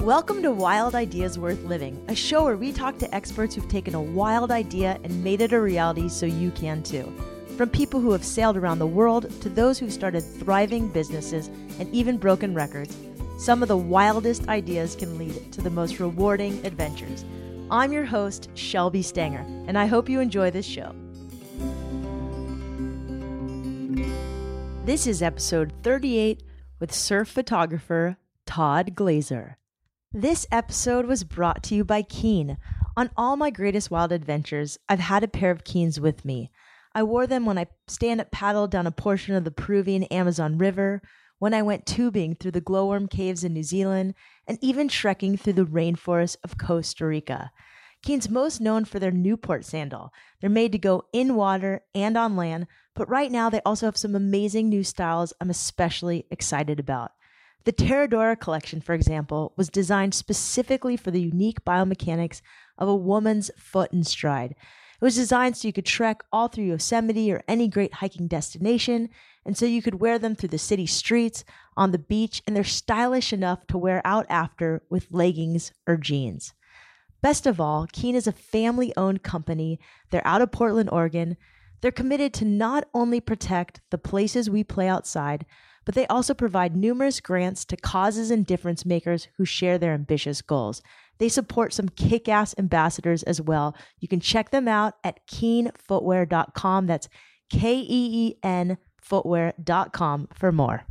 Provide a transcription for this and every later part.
Welcome to Wild Ideas Worth Living, a show where we talk to experts who've taken a wild idea and made it a reality so you can too. From people who have sailed around the world to those who've started thriving businesses and even broken records, some of the wildest ideas can lead to the most rewarding adventures. I'm your host, Shelby Stanger, and I hope you enjoy this show. This is episode 38 with surf photographer Todd Glaser. This episode was brought to you by Keen. On all my greatest wild adventures, I've had a pair of Keens with me. I wore them when I stand up paddle down a portion of the Peruvian Amazon River, when I went tubing through the glowworm caves in New Zealand, and even trekking through the rainforest of Costa Rica. Keen's most known for their Newport sandal. They're made to go in water and on land, but right now they also have some amazing new styles I'm especially excited about. The Terradora collection, for example, was designed specifically for the unique biomechanics of a woman's foot and stride. It was designed so you could trek all through Yosemite or any great hiking destination, and so you could wear them through the city streets, on the beach, and they're stylish enough to wear out after with leggings or jeans. Best of all, Keen is a family owned company. They're out of Portland, Oregon. They're committed to not only protect the places we play outside, but they also provide numerous grants to causes and difference makers who share their ambitious goals. They support some kick ass ambassadors as well. You can check them out at keenfootwear.com. That's K E E N footwear.com for more.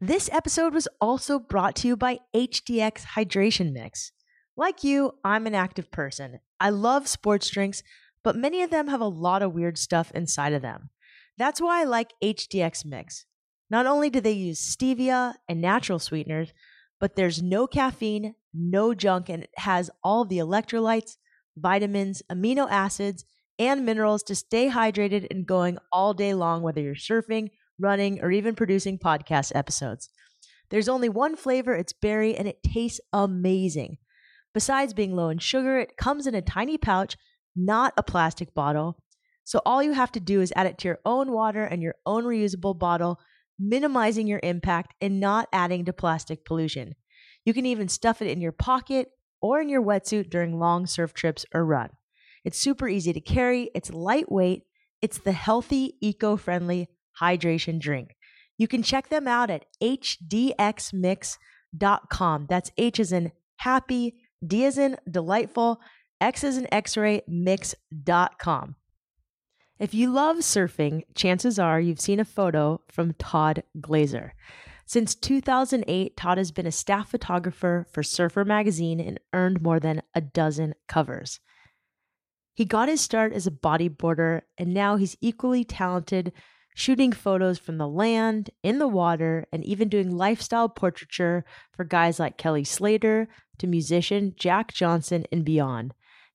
This episode was also brought to you by HDX Hydration Mix. Like you, I'm an active person. I love sports drinks, but many of them have a lot of weird stuff inside of them. That's why I like HDX Mix. Not only do they use stevia and natural sweeteners, but there's no caffeine, no junk, and it has all the electrolytes, vitamins, amino acids, and minerals to stay hydrated and going all day long, whether you're surfing, running, or even producing podcast episodes. There's only one flavor, it's berry, and it tastes amazing. Besides being low in sugar, it comes in a tiny pouch, not a plastic bottle. So all you have to do is add it to your own water and your own reusable bottle minimizing your impact and not adding to plastic pollution. You can even stuff it in your pocket or in your wetsuit during long surf trips or run. It's super easy to carry, it's lightweight, it's the healthy, eco friendly hydration drink. You can check them out at hdxmix.com. That's H as in happy, D as in delightful, X as in x ray, mix.com. If you love surfing, chances are you've seen a photo from Todd Glaser. Since 2008, Todd has been a staff photographer for Surfer magazine and earned more than a dozen covers. He got his start as a bodyboarder, and now he's equally talented shooting photos from the land, in the water, and even doing lifestyle portraiture for guys like Kelly Slater to musician Jack Johnson and beyond.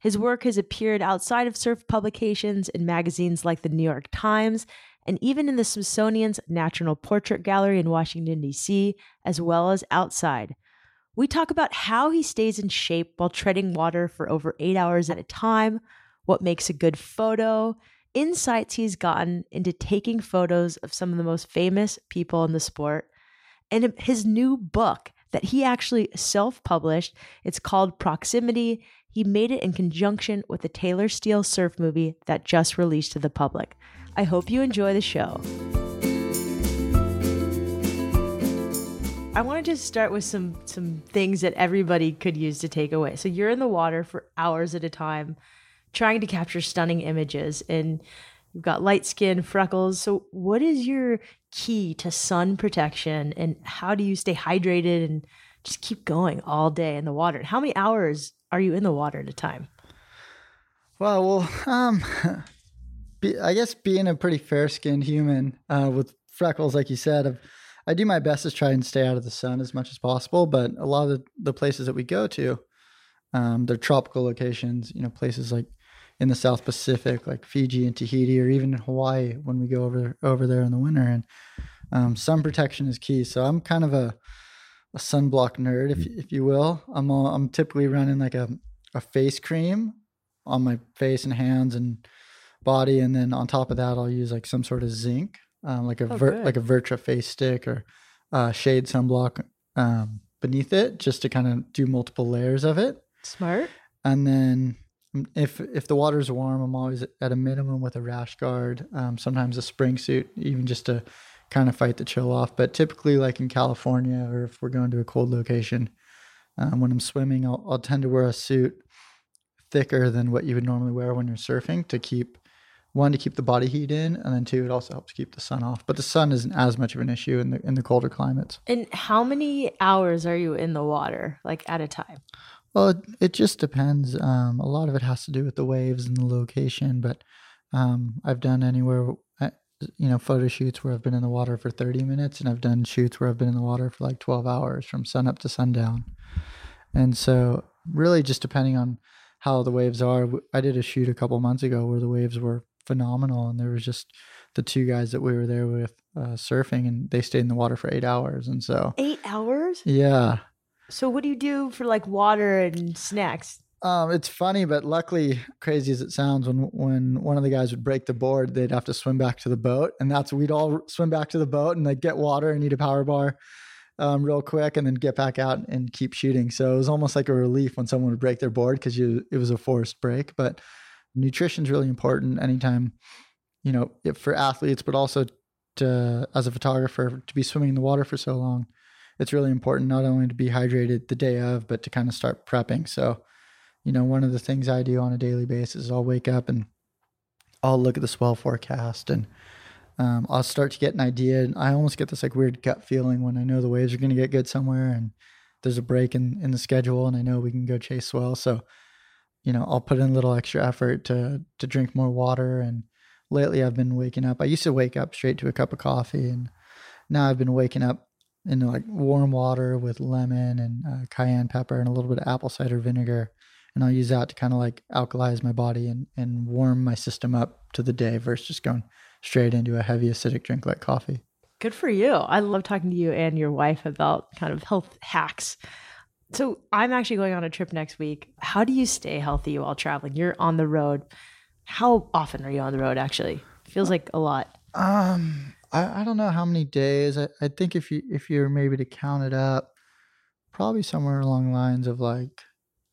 His work has appeared outside of surf publications in magazines like the New York Times and even in the Smithsonian's National Portrait Gallery in Washington, D.C., as well as outside. We talk about how he stays in shape while treading water for over eight hours at a time, what makes a good photo, insights he's gotten into taking photos of some of the most famous people in the sport, and his new book that he actually self published. It's called Proximity he made it in conjunction with the Taylor Steele surf movie that just released to the public. I hope you enjoy the show. I want to just start with some some things that everybody could use to take away. So you're in the water for hours at a time trying to capture stunning images and you've got light skin, freckles. So what is your key to sun protection and how do you stay hydrated and just keep going all day in the water? How many hours are you in the water at a time? Well, well, um, be, I guess being a pretty fair skinned human uh, with freckles, like you said, I've, I do my best to try and stay out of the sun as much as possible. But a lot of the, the places that we go to, um, they're tropical locations. You know, places like in the South Pacific, like Fiji and Tahiti, or even in Hawaii when we go over over there in the winter. And um, sun protection is key. So I'm kind of a a sunblock nerd, if if you will. I'm all, I'm typically running like a a face cream on my face and hands and body, and then on top of that, I'll use like some sort of zinc, um, like a oh, ver- like a Vertra face stick or uh, shade sunblock. Um, beneath it just to kind of do multiple layers of it. Smart. And then mm, if if the water's warm, I'm always at a minimum with a rash guard, um, sometimes a spring suit, even just to kind of fight the chill off. But typically, like in California, or if we're going to a cold location, um, when I'm swimming, I'll, I'll tend to wear a suit thicker than what you would normally wear when you're surfing to keep one to keep the body heat in, and then two, it also helps keep the sun off. But the sun isn't as much of an issue in the in the colder climates. And how many hours are you in the water, like at a time? Well, it, it just depends. Um, a lot of it has to do with the waves and the location, but um, I've done anywhere, you know, photo shoots where I've been in the water for 30 minutes, and I've done shoots where I've been in the water for like 12 hours from sun up to sundown. And so, really, just depending on how the waves are. I did a shoot a couple months ago where the waves were phenomenal, and there was just the two guys that we were there with uh, surfing, and they stayed in the water for eight hours. And so, eight hours? Yeah. So, what do you do for like water and snacks? Um, it's funny, but luckily, crazy as it sounds, when when one of the guys would break the board, they'd have to swim back to the boat, and that's we'd all swim back to the boat and like get water and eat a power bar um, real quick, and then get back out and keep shooting. So it was almost like a relief when someone would break their board because you it was a forced break. But nutrition is really important anytime, you know, for athletes, but also to as a photographer to be swimming in the water for so long. It's really important not only to be hydrated the day of, but to kind of start prepping. So, you know, one of the things I do on a daily basis is I'll wake up and I'll look at the swell forecast and um, I'll start to get an idea. I almost get this like weird gut feeling when I know the waves are going to get good somewhere and there's a break in, in the schedule and I know we can go chase swell. So, you know, I'll put in a little extra effort to, to drink more water. And lately I've been waking up. I used to wake up straight to a cup of coffee and now I've been waking up in like warm water with lemon and uh, cayenne pepper and a little bit of apple cider vinegar. And I'll use that to kind of like alkalize my body and, and warm my system up to the day versus just going straight into a heavy acidic drink like coffee. Good for you. I love talking to you and your wife about kind of health hacks. So, I'm actually going on a trip next week. How do you stay healthy while traveling? You're on the road. How often are you on the road actually? Feels like a lot. Um, I, I don't know how many days. I, I think if you if you're maybe to count it up, probably somewhere along the lines of like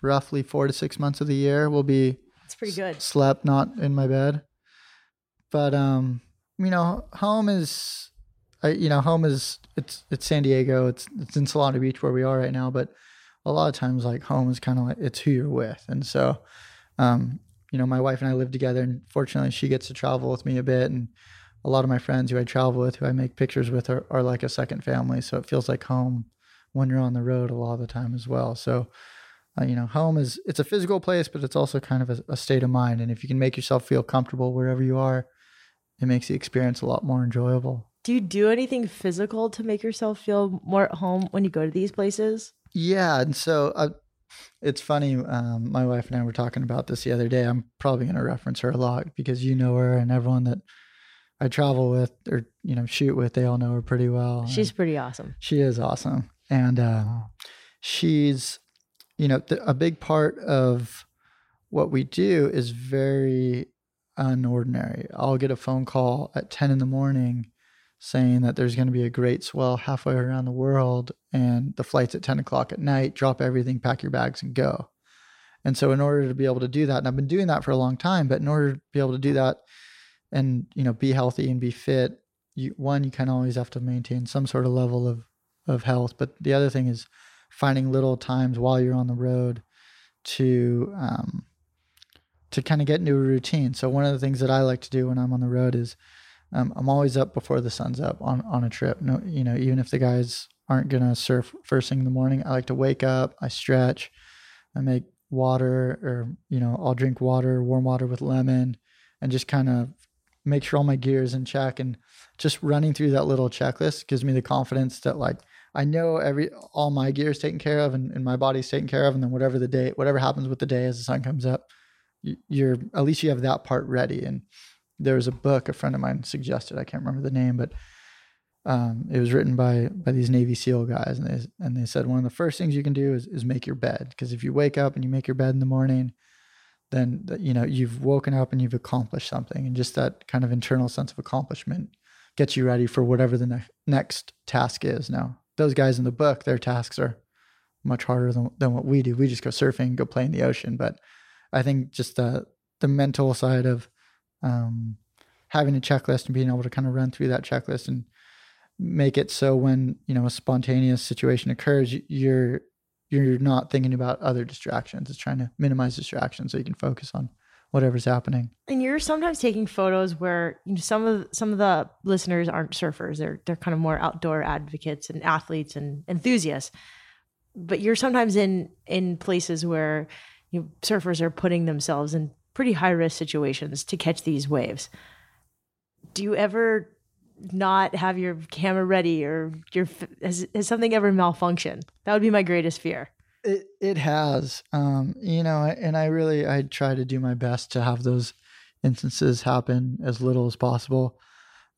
roughly four to six months of the year will be It's pretty good. s- slept not in my bed. But um, you know, home is, I you know, home is it's it's San Diego. It's it's in Solana Beach where we are right now. But a lot of times, like home is kind of like it's who you're with, and so, um, you know, my wife and I live together, and fortunately, she gets to travel with me a bit, and a lot of my friends who I travel with, who I make pictures with, are, are like a second family. So it feels like home when you're on the road a lot of the time as well. So uh, you know, home is it's a physical place, but it's also kind of a, a state of mind. And if you can make yourself feel comfortable wherever you are, it makes the experience a lot more enjoyable. Do you do anything physical to make yourself feel more at home when you go to these places? Yeah, and so uh, it's funny. Um, my wife and I were talking about this the other day. I'm probably going to reference her a lot because you know her, and everyone that I travel with or you know shoot with, they all know her pretty well. She's pretty awesome. she is awesome, and uh, she's you know a big part of what we do is very unordinary. I'll get a phone call at 10 in the morning saying that there's going to be a great swell halfway around the world and the flight's at 10 o'clock at night. Drop everything, pack your bags, and go. And so, in order to be able to do that, and I've been doing that for a long time, but in order to be able to do that and you know be healthy and be fit, you one you kind of always have to maintain some sort of level of of health. But the other thing is finding little times while you're on the road to um, to kind of get into a routine. So one of the things that I like to do when I'm on the road is um, I'm always up before the sun's up on on a trip. No, you know, even if the guys aren't gonna surf first thing in the morning, I like to wake up, I stretch, I make water, or you know, I'll drink water, warm water with lemon, and just kind of make sure all my gear is in check. And just running through that little checklist gives me the confidence that like I know every all my gear is taken care of and, and my body's taken care of, and then whatever the day, whatever happens with the day as the sun comes up, you- you're at least you have that part ready. And there was a book a friend of mine suggested. I can't remember the name, but um, it was written by by these Navy SEAL guys, and they and they said one of the first things you can do is is make your bed because if you wake up and you make your bed in the morning, then you know you've woken up and you've accomplished something, and just that kind of internal sense of accomplishment gets you ready for whatever the ne- next task is. Now, those guys in the book, their tasks are much harder than, than what we do. We just go surfing, go play in the ocean. But I think just the the mental side of um, having a checklist and being able to kind of run through that checklist and make it so when you know a spontaneous situation occurs, you're you're not thinking about other distractions. It's trying to minimize distractions so you can focus on whatever's happening. And you're sometimes taking photos where you know, some of some of the listeners aren't surfers. They're they're kind of more outdoor advocates and athletes and enthusiasts. But you're sometimes in in places where you know, surfers are putting themselves in pretty high risk situations to catch these waves. Do you ever not have your camera ready or your has, has something ever malfunctioned? That would be my greatest fear. It it has, um, you know, and I really I try to do my best to have those instances happen as little as possible.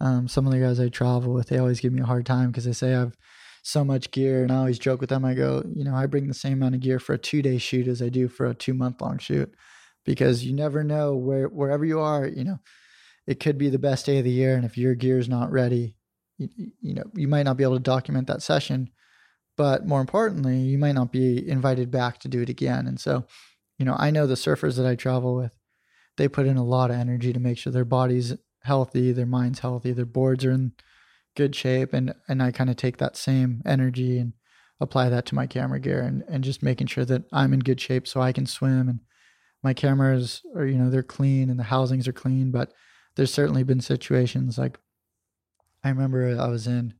Um, some of the guys I travel with, they always give me a hard time because they say I've so much gear, and I always joke with them. I go, you know, I bring the same amount of gear for a two day shoot as I do for a two month long shoot, because you never know where wherever you are, you know, it could be the best day of the year, and if your gear is not ready, you, you know, you might not be able to document that session but more importantly, you might not be invited back to do it again. And so, you know, I know the surfers that I travel with, they put in a lot of energy to make sure their body's healthy, their mind's healthy, their boards are in good shape. And and I kind of take that same energy and apply that to my camera gear and, and just making sure that I'm in good shape so I can swim and my cameras are, you know, they're clean and the housings are clean. But there's certainly been situations like I remember I was in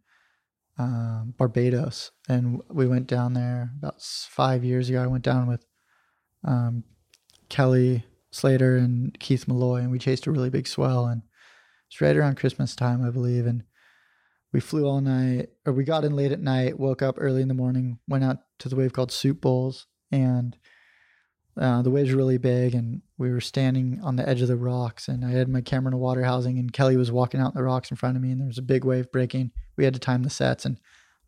um, Barbados, and we went down there about five years ago. I went down with um, Kelly Slater and Keith Malloy, and we chased a really big swell. And it's right around Christmas time, I believe. And we flew all night, or we got in late at night, woke up early in the morning, went out to the wave called Soup Bowls, and uh, the waves were really big, and we were standing on the edge of the rocks. And I had my camera in a water housing, and Kelly was walking out the rocks in front of me, and there was a big wave breaking. We had to time the sets, and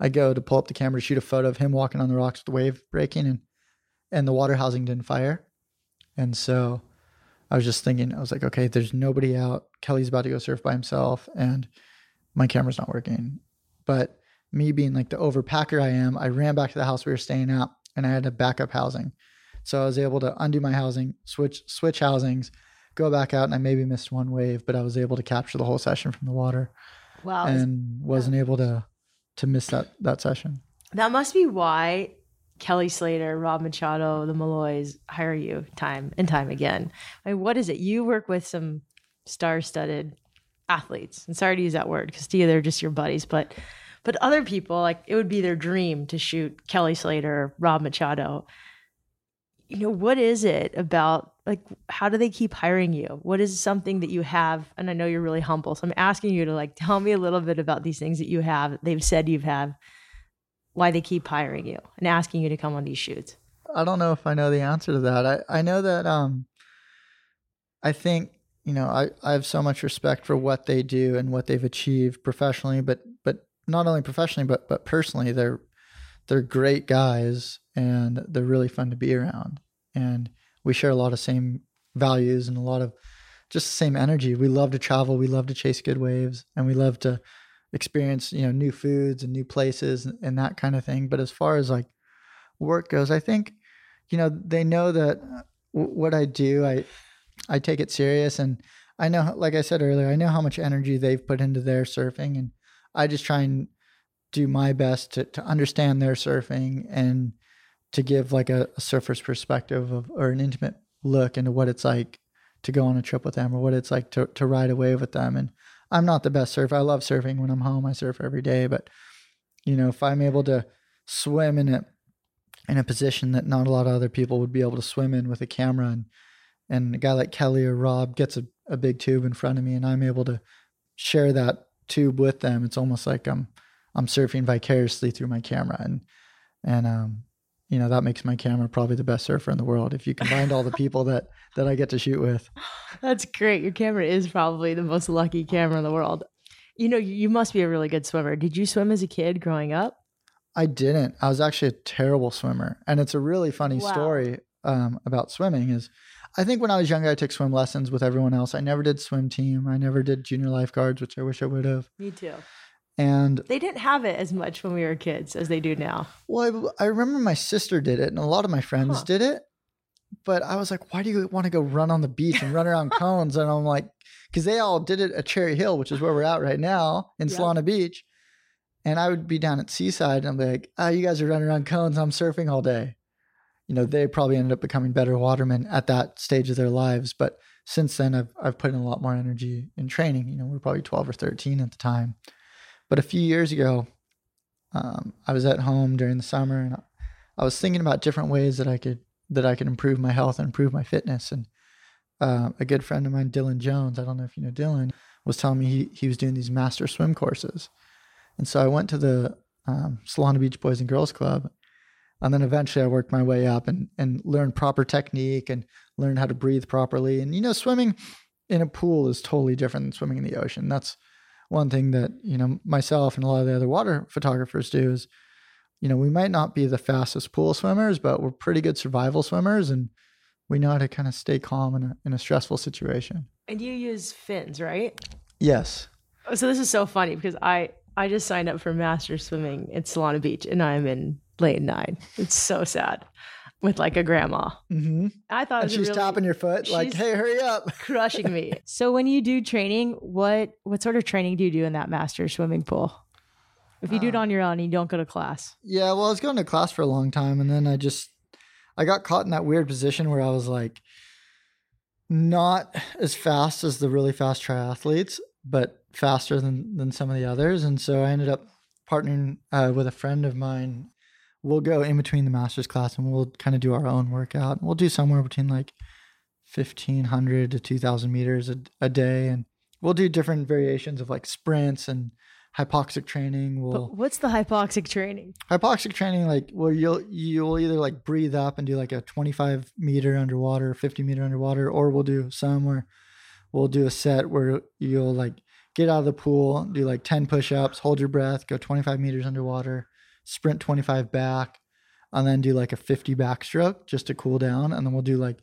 I go to pull up the camera to shoot a photo of him walking on the rocks with the wave breaking, and and the water housing didn't fire. And so I was just thinking, I was like, okay, there's nobody out. Kelly's about to go surf by himself, and my camera's not working. But me being like the overpacker I am, I ran back to the house we were staying at, and I had a backup housing. So I was able to undo my housing, switch switch housings, go back out, and I maybe missed one wave, but I was able to capture the whole session from the water. Wow. And wasn't able to to miss that that session. That must be why Kelly Slater, Rob Machado, the Malloys hire you time and time again. I mean, what is it? You work with some star-studded athletes. And sorry to use that word because to you they're just your buddies, but but other people like it would be their dream to shoot Kelly Slater, Rob Machado you know, what is it about like how do they keep hiring you? What is something that you have? And I know you're really humble, so I'm asking you to like tell me a little bit about these things that you have. They've said you've have why they keep hiring you and asking you to come on these shoots. I don't know if I know the answer to that. I, I know that um I think, you know, I, I have so much respect for what they do and what they've achieved professionally, but but not only professionally but but personally. They're they're great guys and they're really fun to be around. And we share a lot of same values and a lot of just the same energy. We love to travel, we love to chase good waves, and we love to experience, you know, new foods and new places and, and that kind of thing. But as far as like work goes, I think, you know, they know that uh, what I do, I I take it serious and I know like I said earlier, I know how much energy they've put into their surfing and I just try and do my best to, to understand their surfing and to give like a, a surfer's perspective of, or an intimate look into what it's like to go on a trip with them or what it's like to, to ride a wave with them. And I'm not the best surfer. I love surfing when I'm home. I surf every day, but you know, if I'm able to swim in a in a position that not a lot of other people would be able to swim in with a camera and and a guy like Kelly or Rob gets a, a big tube in front of me and I'm able to share that tube with them, it's almost like I'm I'm surfing vicariously through my camera and and um you know that makes my camera probably the best surfer in the world if you combine all the people that that I get to shoot with. That's great. Your camera is probably the most lucky camera in the world. You know, you must be a really good swimmer. Did you swim as a kid growing up? I didn't. I was actually a terrible swimmer, and it's a really funny wow. story um, about swimming. Is I think when I was younger, I took swim lessons with everyone else. I never did swim team. I never did junior lifeguards, which I wish I would have. Me too And They didn't have it as much when we were kids as they do now. well, I, I remember my sister did it, and a lot of my friends Huh. did it. But I was like, why do you want to go run on the beach and run around cones? And I'm like, because they all did it at Cherry Hill, which is where we're at right now in Yep. Solana Beach. And I would be down at Seaside and I'm like, oh, you guys are running around cones. I'm surfing all day. You know, they probably ended up becoming better watermen at that stage of their lives. But since then, I've, I've put in a lot more energy in training. You know, we we're probably 12 or 13 at the time. But a few years ago, um, I was at home during the summer and I was thinking about different ways that I could that I could improve my health and improve my fitness. And uh, a good friend of mine, Dylan Jones, I don't know if you know Dylan, was telling me he, he was doing these master swim courses. And so I went to the um, Solana Beach Boys and Girls Club. And then eventually I worked my way up and, and learned proper technique and learned how to breathe properly. And, you know, swimming in a pool is totally different than swimming in the ocean. That's one thing that, you know, myself and a lot of the other water photographers do is, you know, we might not be the fastest pool swimmers, but we're pretty good survival swimmers and we know how to kind of stay calm in a, in a stressful situation. And you use fins, right? Yes. Oh, so this is so funny because I I just signed up for master swimming at Solana Beach and I'm in lane nine. It's so sad with like a grandma. Mm-hmm. I thought it And was she's really tapping your foot like, hey, hurry up. crushing me. so when you do training, what what sort of training do you do in that master swimming pool? If you do it Uh, on your own and you don't go to class. Yeah, well, I was going to class for a long time, and then I just I got caught in that weird position where I was like not as fast as the really fast triathletes, but faster than than some of the others, and so I ended up partnering uh, with a friend of mine. We'll go in between the master's class and we'll kind of do our own workout. We'll do somewhere between like fifteen hundred to two thousand meters a, a day, and we'll do different variations of like sprints and hypoxic training. We'll But what's the hypoxic training? hypoxic training like where you'll you'll either like breathe up and do like a 25 meter underwater 50 meter underwater or we'll do some where we'll do a set where you'll like get out of the pool do like 10 push-ups hold your breath go 25 meters underwater sprint 25 back and then do like a 50 backstroke just to cool down and then we'll do like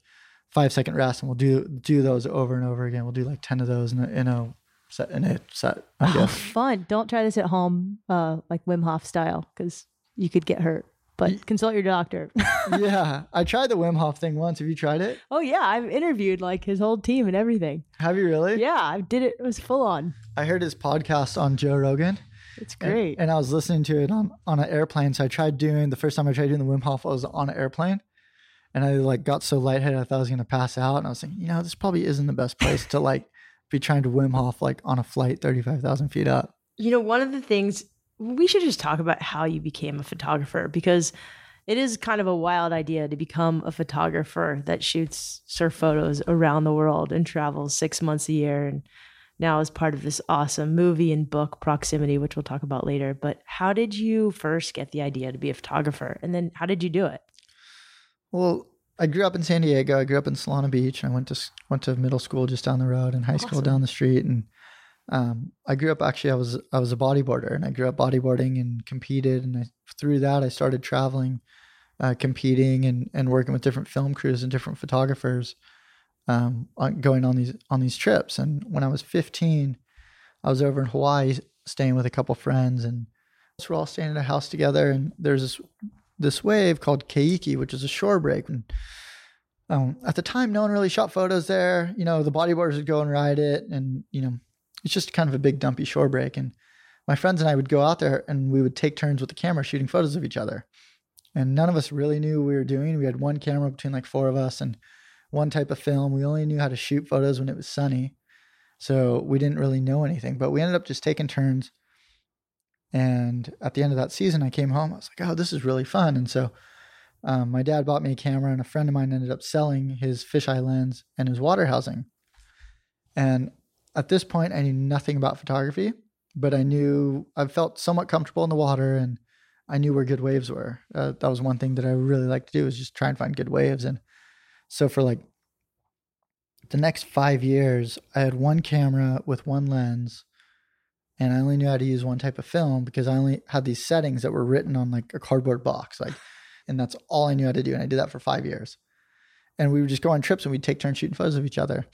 five second rest and we'll do do those over and over again we'll do like 10 of those in a, in a set in a set i Oh, guess fun. Don't try this at home, uh, like Wim Hof style, because you could get hurt. But consult your doctor. yeah i tried the wim hof thing once have you tried it oh yeah, I've interviewed like his whole team and everything. have you really Yeah, I did it. It was full on. I heard his podcast on Joe Rogan. It's and- great. And, I was listening to it on, on an airplane. So I tried doing the first time I tried doing the Wim Hof, I was on an airplane. And I like got so lightheaded I thought I was gonna pass out. And I was thinking, you know, this probably isn't the best place to like be trying to Wim Hof like on a flight thirty five thousand feet up. you know, one of the things we should just talk about how you became a photographer because it is kind of a wild idea to become a photographer that shoots surf photos around the world and travels six months a year and now as part of this awesome movie and book proximity which we'll talk about later but how did you first get the idea to be a photographer and then how did you do it Well, I grew up in San Diego. I grew up in Solana Beach. I went to went to middle school just down the road and high school down the street. And um, I grew up actually. I was I was a bodyboarder, and I grew up bodyboarding and competed. And I, through that, I started traveling, uh, competing, and and working with different film crews and different photographers, um, going on these on these trips. And when I was 15, I was over in Hawaii staying with a couple friends, and so we're all staying in a house together. And there's this this wave called Keiki, which is a shore break. And um, at the time, no one really shot photos there. You know, the bodyboarders would go and ride it, and you know, it's just kind of a big dumpy shore break. And my friends and I would go out there, and we would take turns with the camera shooting photos of each other. And none of us really knew what we were doing. We had one camera between like four of us, and one type of film. We only knew how to shoot photos when it was sunny, so we didn't really know anything. But we ended up just taking turns. And at the end of that season, I came home. I was like, "Oh, this is really fun!" And so um, my dad bought me a camera, and a friend of mine ended up selling his fisheye lens and his water housing. And at this point, I knew nothing about photography, but I knew I felt somewhat comfortable in the water, and I knew where good waves were. Uh, that was one thing that I really like to do is just try and find good waves. And so for like the next five years, I had one camera with one lens, and I only knew how to use one type of film because I only had these settings that were written on like a cardboard box, like, and that's all I knew how to do. And I did that for five years. And we would just go on trips and we'd take turns shooting photos of each other.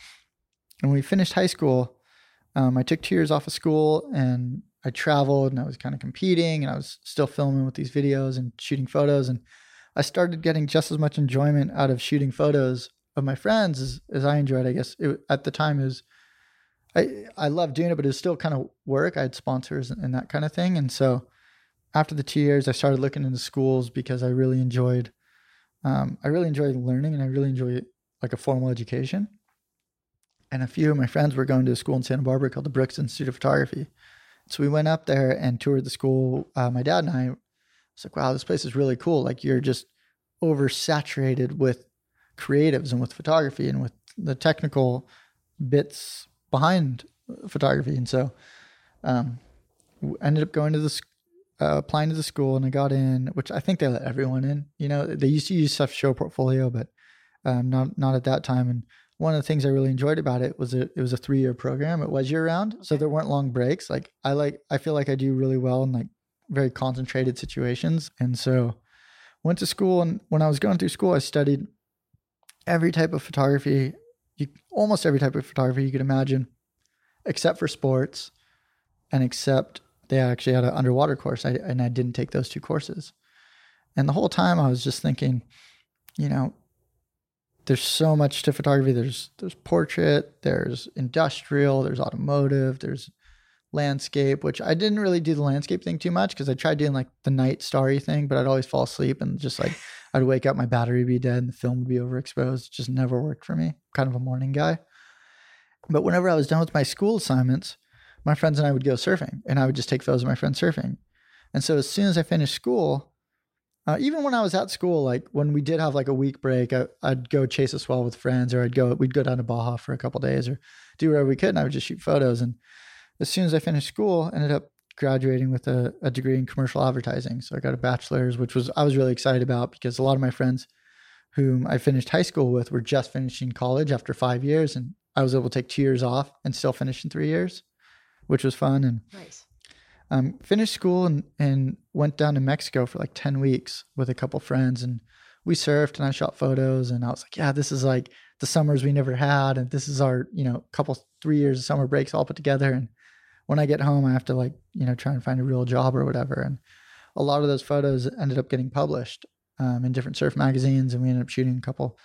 And when we finished high school, um, I took two years off of school and I traveled and I was kind of competing and I was still filming with these videos and shooting photos. And I started getting just as much enjoyment out of shooting photos of my friends as, as I enjoyed. I guess it, at the time was, I, I loved doing it, but it was still kind of work. I had sponsors and, and that kind of thing. And so after the two years, I started looking into schools because I really enjoyed, um, I really enjoyed learning and I really enjoyed like a formal education. And a few of my friends were going to a school in Santa Barbara called the Brooks Institute of Photography. So we went up there and toured the school. Uh, my dad and I was like, wow, this place is really cool. Like you're just oversaturated with creatives and with photography and with the technical bits behind photography. And so um, ended up going to the uh, applying to the school and I got in, which I think they let everyone in. You know, they used to use stuff show portfolio, but um, not not at that time. And one of the things I really enjoyed about it was it, it was a three year program. It was year round, okay. so there weren't long breaks. Like I like I feel like I do really well in like very concentrated situations, and so went to school. And when I was going through school, I studied every type of photography, you, almost every type of photography you could imagine, except for sports, and except they actually had an underwater course, I, and I didn't take those two courses. And the whole time I was just thinking, you know, there's so much to photography. There's there's portrait, there's industrial, there's automotive, there's landscape, which I didn't really do the landscape thing too much because I tried doing like the night starry thing, but I'd always fall asleep and just like I'd wake up, my battery would be dead, and the film would be overexposed. It just never worked for me. Kind of a morning guy. But whenever I was done with my school assignments, my friends and I would go surfing, and I would just take photos of my friends surfing. And so as soon as I finished school, uh, even when I was at school, like when we did have like a week break, I, would go chase a swell with friends, or I'd go, we'd go down to Baja for a couple days, or do whatever we could, and I would just shoot photos. And as soon as I finished school, I ended up graduating with a, a degree in commercial advertising. So I got a bachelor's, which was I was really excited about because a lot of my friends whom I finished high school with were just finishing college after five years, and I was able to take two years off and still finish in three years which was fun. And nice. Um, finished school and, and went down to Mexico for like 10 weeks with a couple friends. And we surfed and I shot photos. And I was like, yeah, this is like the summers we never had. And this is our, you know, couple, three years of summer breaks all put together. And when I get home, I have to like, you know, try and find a real job or whatever. And a lot of those photos ended up getting published um, in different surf magazines. And we ended up shooting a couple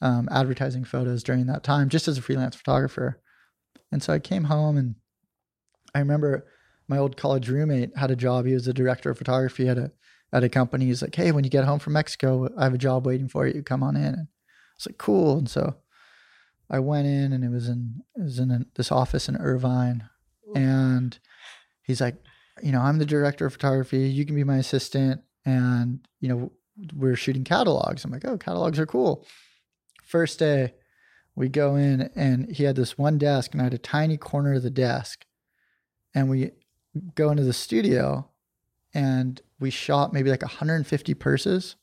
um, advertising photos during that time just as a freelance photographer. And so I came home and I remember my old college roommate had a job. He was a director of photography at a at a company. He's like, "Hey, when you get home from Mexico, I have a job waiting for you. Come on in." And I was like, "Cool." And so I went in, and it was in it was in this office in Irvine, and he's like, "You know, I'm the director of photography. You can be my assistant, and you know, we're shooting catalogs." I'm like, "Oh, catalogs are cool." First day, we go in, and he had this one desk, and I had a tiny corner of the desk and we go into the studio and we shot maybe like 150 purses.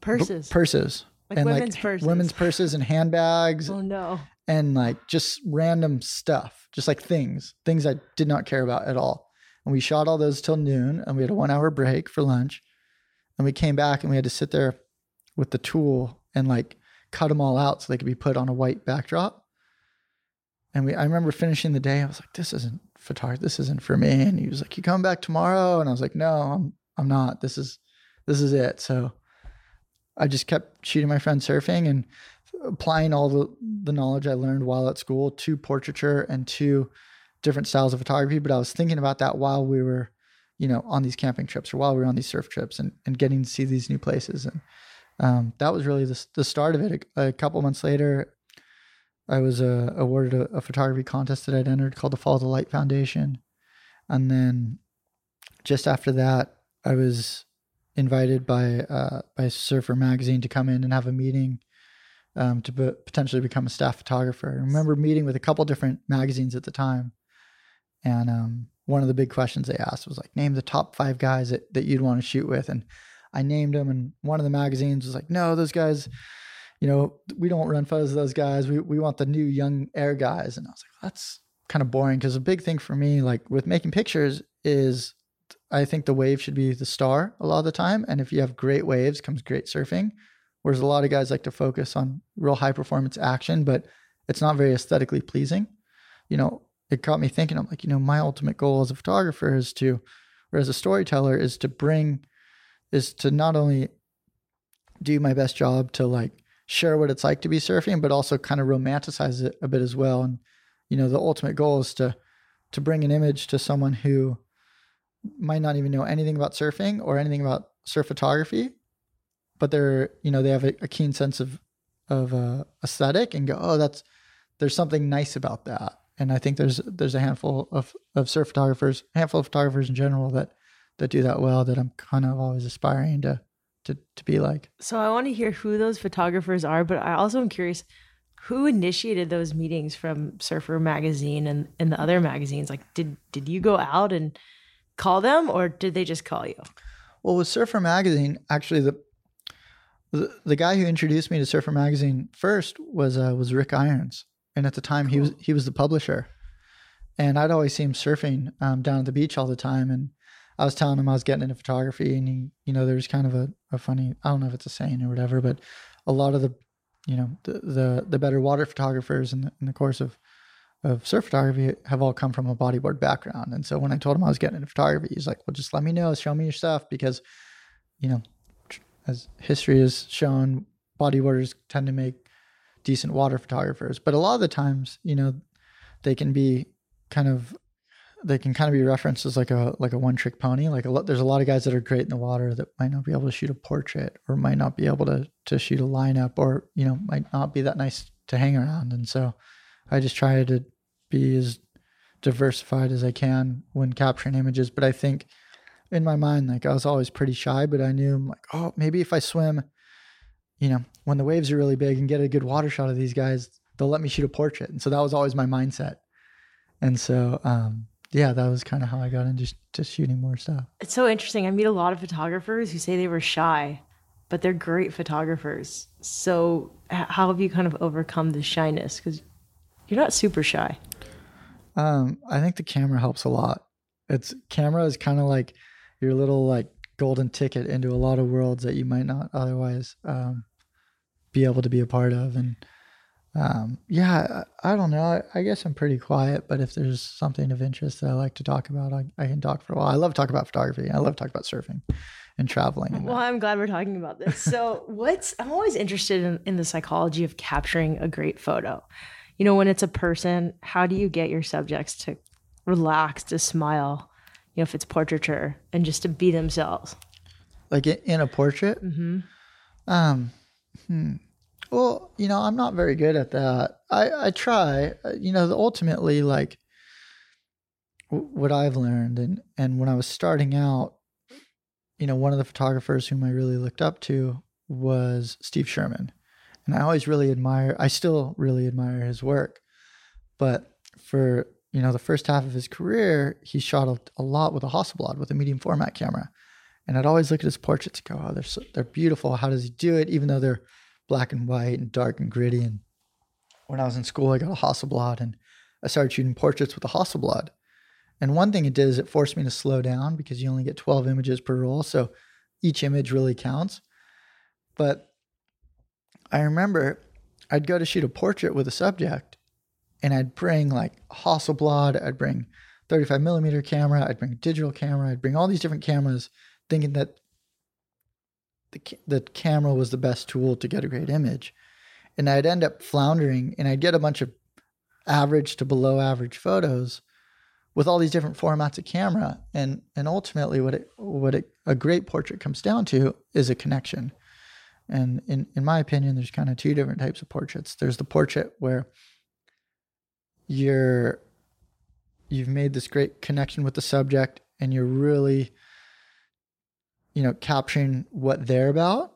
Purses. B- purses. Like and women's like purses. women's purses and handbags. Oh no. And like just random stuff, just like things, things I did not care about at all. And we shot all those till noon and we had a one hour break for lunch. And we came back and we had to sit there with the tool and like cut them all out so they could be put on a white backdrop. And we I remember finishing the day, I was like, this isn't photography. This isn't for me. And he was like, you come back tomorrow? And I was like, no, I'm, I'm not, this is, this is it. So I just kept shooting my friend surfing and applying all the, the knowledge I learned while at school to portraiture and to different styles of photography. But I was thinking about that while we were, you know, on these camping trips or while we were on these surf trips and, and getting to see these new places. And um, that was really the, the start of it. A, a couple months later, I was uh, awarded a, a, photography contest that I'd entered called the Follow the Light Foundation. And then just after that, I was invited by uh, by Surfer Magazine to come in and have a meeting um, to be, potentially become a staff photographer. I remember meeting with a couple different magazines at the time. And um, one of the big questions they asked was like, name the top five guys that, that you'd want to shoot with. And I named them, and one of the magazines was like, no, those guys you know, we don't run photos of those guys. We we want the new young air guys. And I was like, that's kind of boring because a big thing for me, like with making pictures, is I think the wave should be the star a lot of the time. And if you have great waves, comes great surfing. Whereas a lot of guys like to focus on real high performance action, but it's not very aesthetically pleasing. You know, it got me thinking. I'm like, you know, my ultimate goal as a photographer is to, or as a storyteller, is to bring, is to not only do my best job to like share what it's like to be surfing, but also kind of romanticize it a bit as well. And you know, the ultimate goal is to to bring an image to someone who might not even know anything about surfing or anything about surf photography, but they're you know they have a, a keen sense of of uh, aesthetic and go, oh, that's there's something nice about that. And I think there's there's a handful of of surf photographers, handful of photographers in general that that do that well. That I'm kind of always aspiring to to to be like. So I want to hear who those photographers are, but I also am curious who initiated those meetings from Surfer magazine and, and the other magazines. Like did did you go out and call them or did they just call you? Well, with Surfer magazine, actually the the, the guy who introduced me to Surfer magazine first was uh, was Rick Irons, and at the time cool. he was he was the publisher, and I'd always see him surfing um, down at the beach all the time, and I was telling him I was getting into photography, and he, you know, there's kind of a, a funny, I don't know if it's a saying or whatever, but a lot of the, you know, the the, the better water photographers in the, in the course of of surf photography have all come from a bodyboard background, and so when I told him I was getting into photography, he's like, "Well, just let me know, show me your stuff," because, you know, as history has shown, bodyboarders tend to make decent water photographers, but a lot of the times, you know, they can be kind of they can kind of be referenced as like a like a one trick pony. Like a lot, there's a lot of guys that are great in the water that might not be able to shoot a portrait or might not be able to to shoot a lineup or you know might not be that nice to hang around. And so I just try to be as diversified as I can when capturing images. But I think in my mind, like I was always pretty shy, but I knew I'm like, oh, maybe if I swim, you know, when the waves are really big and get a good water shot of these guys, they'll let me shoot a portrait. And so that was always my mindset. And so um, yeah, that was kind of how I got into just shooting more stuff. It's so interesting. I meet a lot of photographers who say they were shy, but they're great photographers. So, how have you kind of overcome the shyness? Because you're not super shy. Um, I think the camera helps a lot. It's camera is kind of like your little like golden ticket into a lot of worlds that you might not otherwise um, be able to be a part of, and um, yeah, I, I, don't know. I, I, guess I'm pretty quiet, but if there's something of interest that I like to talk about, I, I can talk for a while. I love to talk about photography. I love to talk about surfing and traveling. And well, that. I'm glad we're talking about this. So, what's I'm always interested in, in the psychology of capturing a great photo. You know, when it's a person, how do you get your subjects to relax, to smile? You know, if it's portraiture, and just to be themselves. Like in a portrait. Mm-hmm. Um. Hmm. Well, you know, I'm not very good at that. I, I try, uh, you know, ultimately, like w- what I've learned, and, and when I was starting out, you know, one of the photographers whom I really looked up to was Steve Sherman. And I always really admire, I still really admire his work. But for, you know, the first half of his career, he shot a, a lot with a Hasselblad, with a medium format camera. And I'd always look at his portraits and go, oh, they're, so, they're beautiful. How does he do it? Even though they're black and white and dark and gritty. And when I was in school, I got a Hasselblad and I started shooting portraits with a Hasselblad. And one thing it did is it forced me to slow down because you only get 12 images per roll. So each image really counts. But I remember I'd go to shoot a portrait with a subject and I'd bring like Hasselblad, I'd bring 35 millimeter camera, I'd bring digital camera, I'd bring all these different cameras thinking that the the camera was the best tool to get a great image, and I'd end up floundering, and I'd get a bunch of average to below average photos with all these different formats of camera, and and ultimately, what it what it, a great portrait comes down to is a connection. And in in my opinion, there's kind of two different types of portraits. There's the portrait where you're you've made this great connection with the subject and you're really you know, capturing what they're about.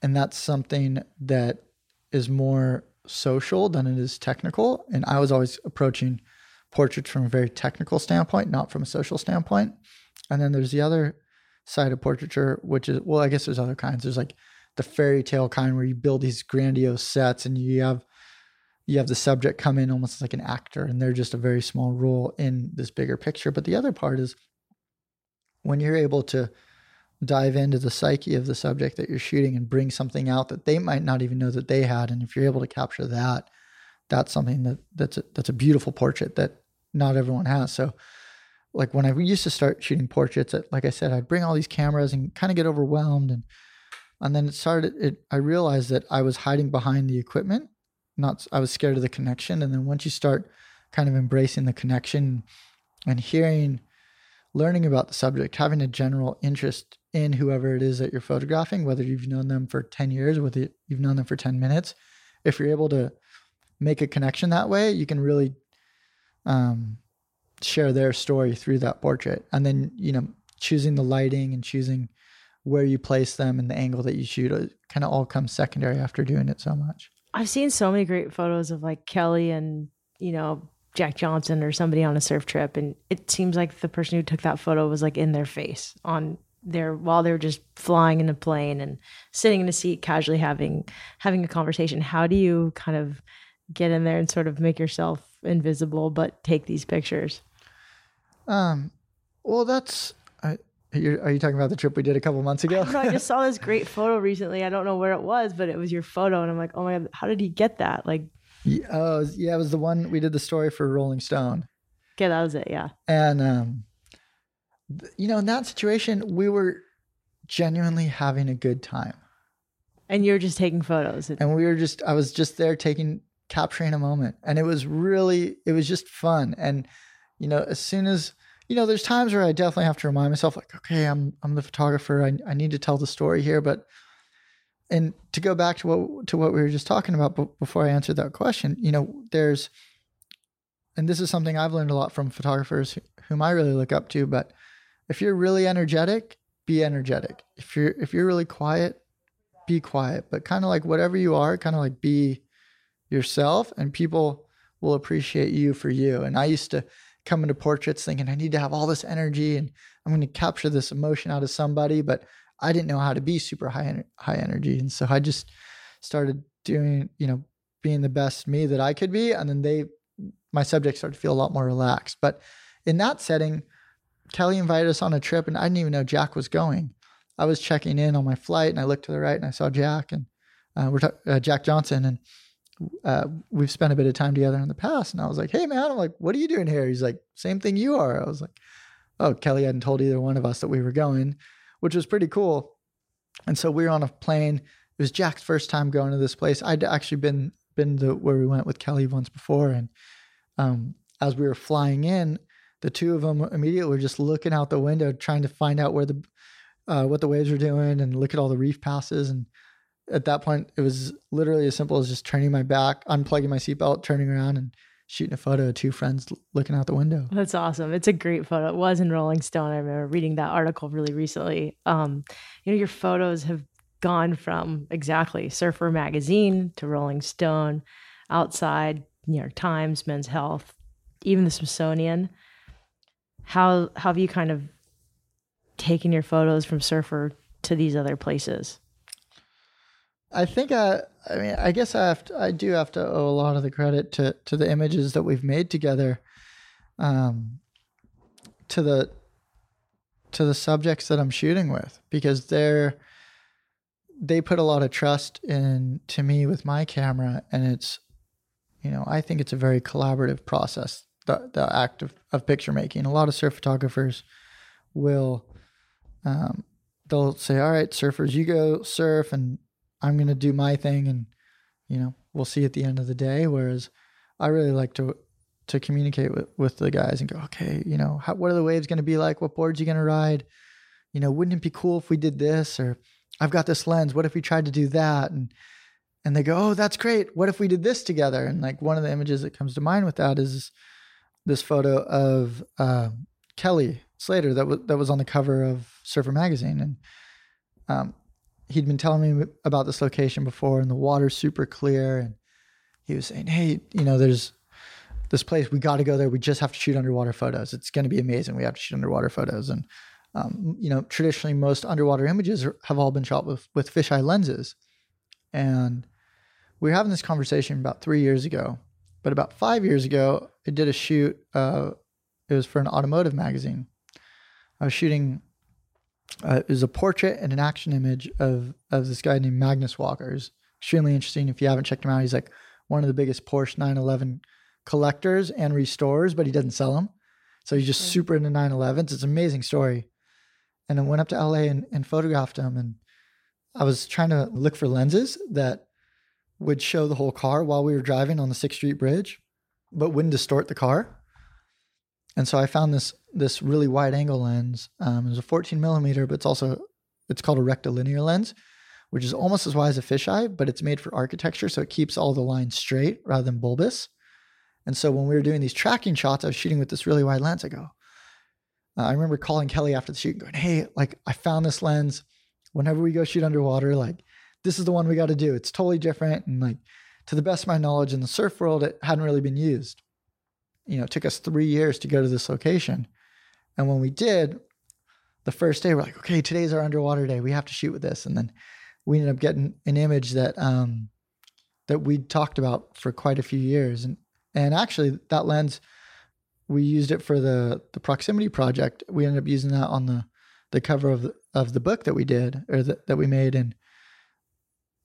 And that's something that is more social than it is technical. And I was always approaching portraits from a very technical standpoint, not from a social standpoint. And then there's the other side of portraiture, which is, well, I guess there's other kinds. There's like the fairy tale kind where you build these grandiose sets and you have you have the subject come in almost like an actor and they're just a very small role in this bigger picture. But the other part is when you're able to dive into the psyche of the subject that you're shooting and bring something out that they might not even know that they had and if you're able to capture that that's something that that's a, that's a beautiful portrait that not everyone has. So, like when I used to start shooting portraits, like I said, I'd bring all these cameras and kind of get overwhelmed, and and then it started. It I realized that I was hiding behind the equipment. Not I was scared of the connection, and then once you start kind of embracing the connection and hearing, learning about the subject, having a general interest in whoever it is that you're photographing, whether you've known them for 10 years, whether you've known them for 10 minutes, if you're able to make a connection that way, you can really um, share their story through that portrait. And then, you know, choosing the lighting and choosing where you place them and the angle that you shoot kind of all comes secondary after doing it so much. I've seen so many great photos of like Kelly and, you know, Jack Johnson or somebody on a surf trip. And it seems like the person who took that photo was like in their face on there while they were just flying in a plane and sitting in a seat casually having having a conversation. How do you kind of get in there and sort of make yourself invisible but take these pictures? Um well that's you're, are you talking about the trip we did a couple months ago? I, I just saw this great photo recently. I don't know where it was, but it was your photo, and I'm like, oh my god, how did he get that? Like, yeah, oh, yeah, it was the one we did the story for Rolling Stone. Okay, that was it. Yeah. And um, you know, in that situation, we were genuinely having a good time. And you were just taking photos. And we were just, I was just there taking, capturing a moment. And it was really, it was just fun. And, you know, as soon as, you know, there's times where I definitely have to remind myself, like, okay, I'm, I'm the photographer. I, I need to tell the story here. But, and to go back to what, to what we were just talking about b- before I answered that question, you know, there's, and this is something I've learned a lot from photographers whom I really look up to, but if you're really energetic, be energetic. If you're if you're really quiet, be quiet. But kind of like whatever you are, kind of like be yourself and people will appreciate you for you. And I used to come to portraits thinking I need to have all this energy and I'm going to capture this emotion out of somebody, but I didn't know how to be super high high energy. And so I just started doing, you know, being the best me that I could be and then they my subjects started to feel a lot more relaxed. But in that setting, Kelly invited us on a trip, and I didn't even know Jack was going. I was checking in on my flight, and I looked to the right, and I saw Jack and uh, we're uh, Jack Johnson, and uh, we've spent a bit of time together in the past. And I was like, "Hey, man," I'm like, "What are you doing here?" He's like, "Same thing you are." I was like, "Oh, Kelly hadn't told either one of us that we were going," which was pretty cool. And so we were on a plane. It was Jack's first time going to this place. I'd actually been been to where we went with Kelly once before, and um, as we were flying in, the two of them immediately were just looking out the window, trying to find out where the uh, what the waves were doing and look at all the reef passes. And at that point, it was literally as simple as just turning my back, unplugging my seatbelt, turning around, and shooting a photo of two friends looking out the window. That's awesome. It's a great photo. It was in Rolling Stone. I remember reading that article really recently. Um, you know, your photos have gone from exactly Surfer Magazine to Rolling Stone, outside, New York Times, Men's Health, even the Smithsonian how, how have you kind of taken your photos from Surfer to these other places? I think I, I mean, I guess I have to, I do have to owe a lot of the credit to to the images that we've made together, um, to the to the subjects that I'm shooting with because they're they put a lot of trust in to me with my camera and it's you know I think it's a very collaborative process the, the act of, of picture making. A lot of surf photographers will um, they'll say, "All right, surfers, you go surf, and I'm going to do my thing, and you know, we'll see at the end of the day." Whereas I really like to to communicate with, with the guys and go, "Okay, you know, how, what are the waves going to be like? What boards you going to ride? You know, wouldn't it be cool if we did this? Or I've got this lens. What if we tried to do that?" and and they go, "Oh, that's great. What if we did this together?" And like one of the images that comes to mind with that is this photo of uh, Kelly Slater that was that was on the cover of Surfer magazine, and um, he'd been telling me about this location before, and the water's super clear, and he was saying, "Hey, you know, there's this place. We got to go there. We just have to shoot underwater photos. It's going to be amazing. We have to shoot underwater photos." And um, you know, traditionally, most underwater images are, have all been shot with with fisheye lenses, and we were having this conversation about three years ago but about five years ago, I did a shoot. Uh, it was for an automotive magazine. I was shooting. Uh, it was a portrait and an action image of of this guy named Magnus Walker. It's extremely interesting. If you haven't checked him out, he's like one of the biggest Porsche 911 collectors and restores, but he doesn't sell them. So he's just Okay. super into 911s. It's an amazing story. And I went up to LA and, and photographed him. And I was trying to look for lenses that would show the whole car while we were driving on the Sixth Street Bridge, but wouldn't distort the car. And so I found this this really wide angle lens. Um, it was a 14 millimeter, but it's also it's called a rectilinear lens, which is almost as wide as a fisheye, but it's made for architecture, so it keeps all the lines straight rather than bulbous. And so when we were doing these tracking shots, I was shooting with this really wide lens. I go, uh, I remember calling Kelly after the shoot, and going, "Hey, like I found this lens. Whenever we go shoot underwater, like this is the one we got to do. It's totally different, and like to the best of my knowledge in the surf world, it hadn't really been used. You know, it took us three years to go to this location, and when we did, the first day we're like, okay, today's our underwater day. We have to shoot with this, and then we ended up getting an image that um that we talked about for quite a few years, and and actually that lens we used it for the the proximity project. We ended up using that on the the cover of the, of the book that we did or that that we made and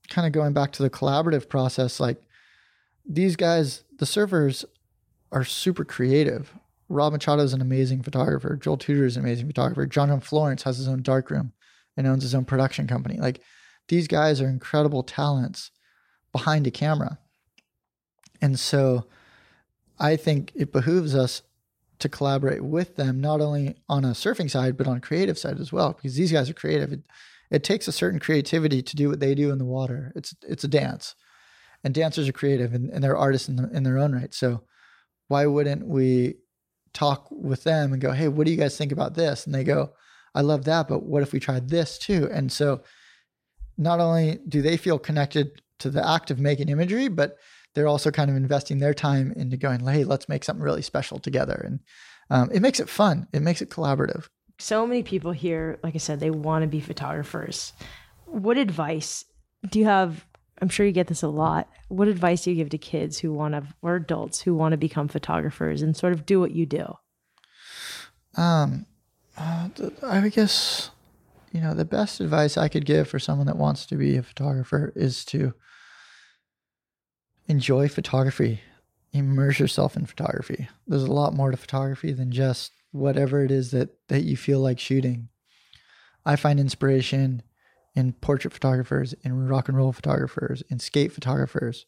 kind of going back to the collaborative process like these guys the surfers are super creative. Rob Machado is an amazing photographer. Joel Tudor is an amazing photographer. John John Florence has his own darkroom and owns his own production company. Like these guys are incredible talents behind a camera. And so I think it behooves us to collaborate with them, not only on a surfing side, but on a creative side as well, because these guys are creative. It, it takes a certain creativity to do what they do in the water. It's it's a dance, and dancers are creative and, and they're artists in, the, in their own right. So why wouldn't we talk with them and go, hey, what do you guys think about this? And they go, I love that, but what if we tried this too? And so not only do they feel connected to the act of making imagery, but they're also kind of investing their time into going, hey, let's make something really special together. And um, it makes it fun. It makes it collaborative. So many people here, like I said, they want to be photographers. What advice do you have? I'm sure you get this a lot. What advice do you give to kids who want to, or adults who want to become photographers and sort of do what you do? Um, uh, I guess, you know, the best advice I could give for someone that wants to be a photographer is to enjoy photography, immerse yourself in photography. There's a lot more to photography than just whatever it is that that you feel like shooting. I find inspiration in portrait photographers, in rock and roll photographers, in skate photographers,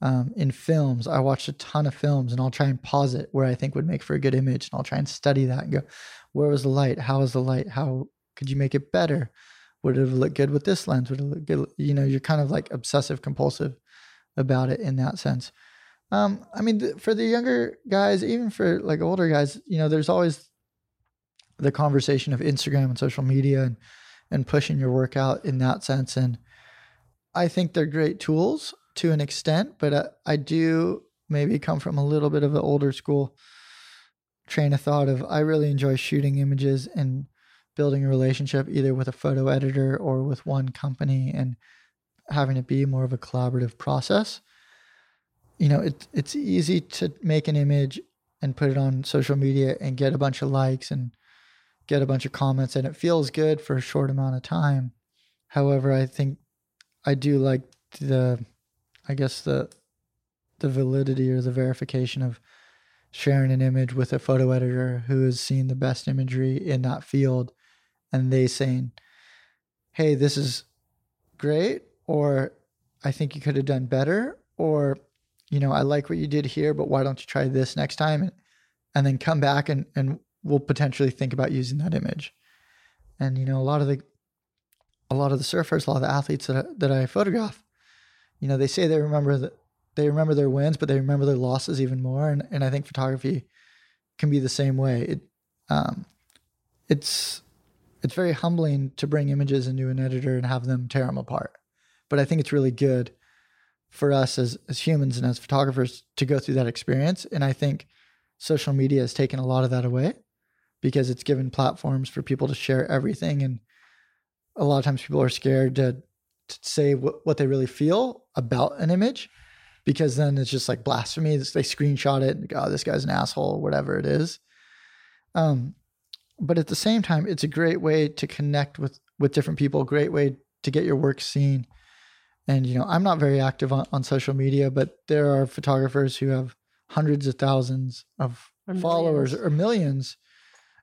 um, in films. I watched a ton of films, and I'll try and pause it where I think would make for a good image, and I'll try and study that and go, where was the light? How was the light? How could you make it better? Would it look good with this lens? Would it look good? You know, you're kind of like obsessive compulsive about it in that sense. Um, I mean, th- for the younger guys, even for like older guys, you know, there's always the conversation of Instagram and social media and and pushing your work out in that sense. And I think they're great tools to an extent, but uh, I do maybe come from a little bit of an older school train of thought of I really enjoy shooting images and building a relationship either with a photo editor or with one company and having it be more of a collaborative process. You know, it, it's easy to make an image and put it on social media and get a bunch of likes and get a bunch of comments, and it feels good for a short amount of time. However, I think I do like the, I guess the, the validity or the verification of sharing an image with a photo editor who has seen the best imagery in that field, and they saying, "Hey, this is great," or "I think you could have done better," or you know, I like what you did here, but why don't you try this next time? And, and then come back and, and we'll potentially think about using that image. And, you know, a lot of the, a lot of the surfers, a lot of the athletes that I, that I photograph, you know, they say they remember that they remember their wins, but they remember their losses even more. And, and I think photography can be the same way. It, um, it's, it's very humbling to bring images into an editor and have them tear them apart. But I think it's really good for us as as humans and as photographers to go through that experience. And I think social media has taken a lot of that away because it's given platforms for people to share everything. And a lot of times people are scared to, to say what, what they really feel about an image because then it's just like blasphemy. They screenshot it and go, oh, this guy's an asshole, whatever it is. Um, but at the same time, it's a great way to connect with with different people, great way to get your work seen and you know i'm not very active on, on social media but there are photographers who have hundreds of thousands of Or followers millions. or millions,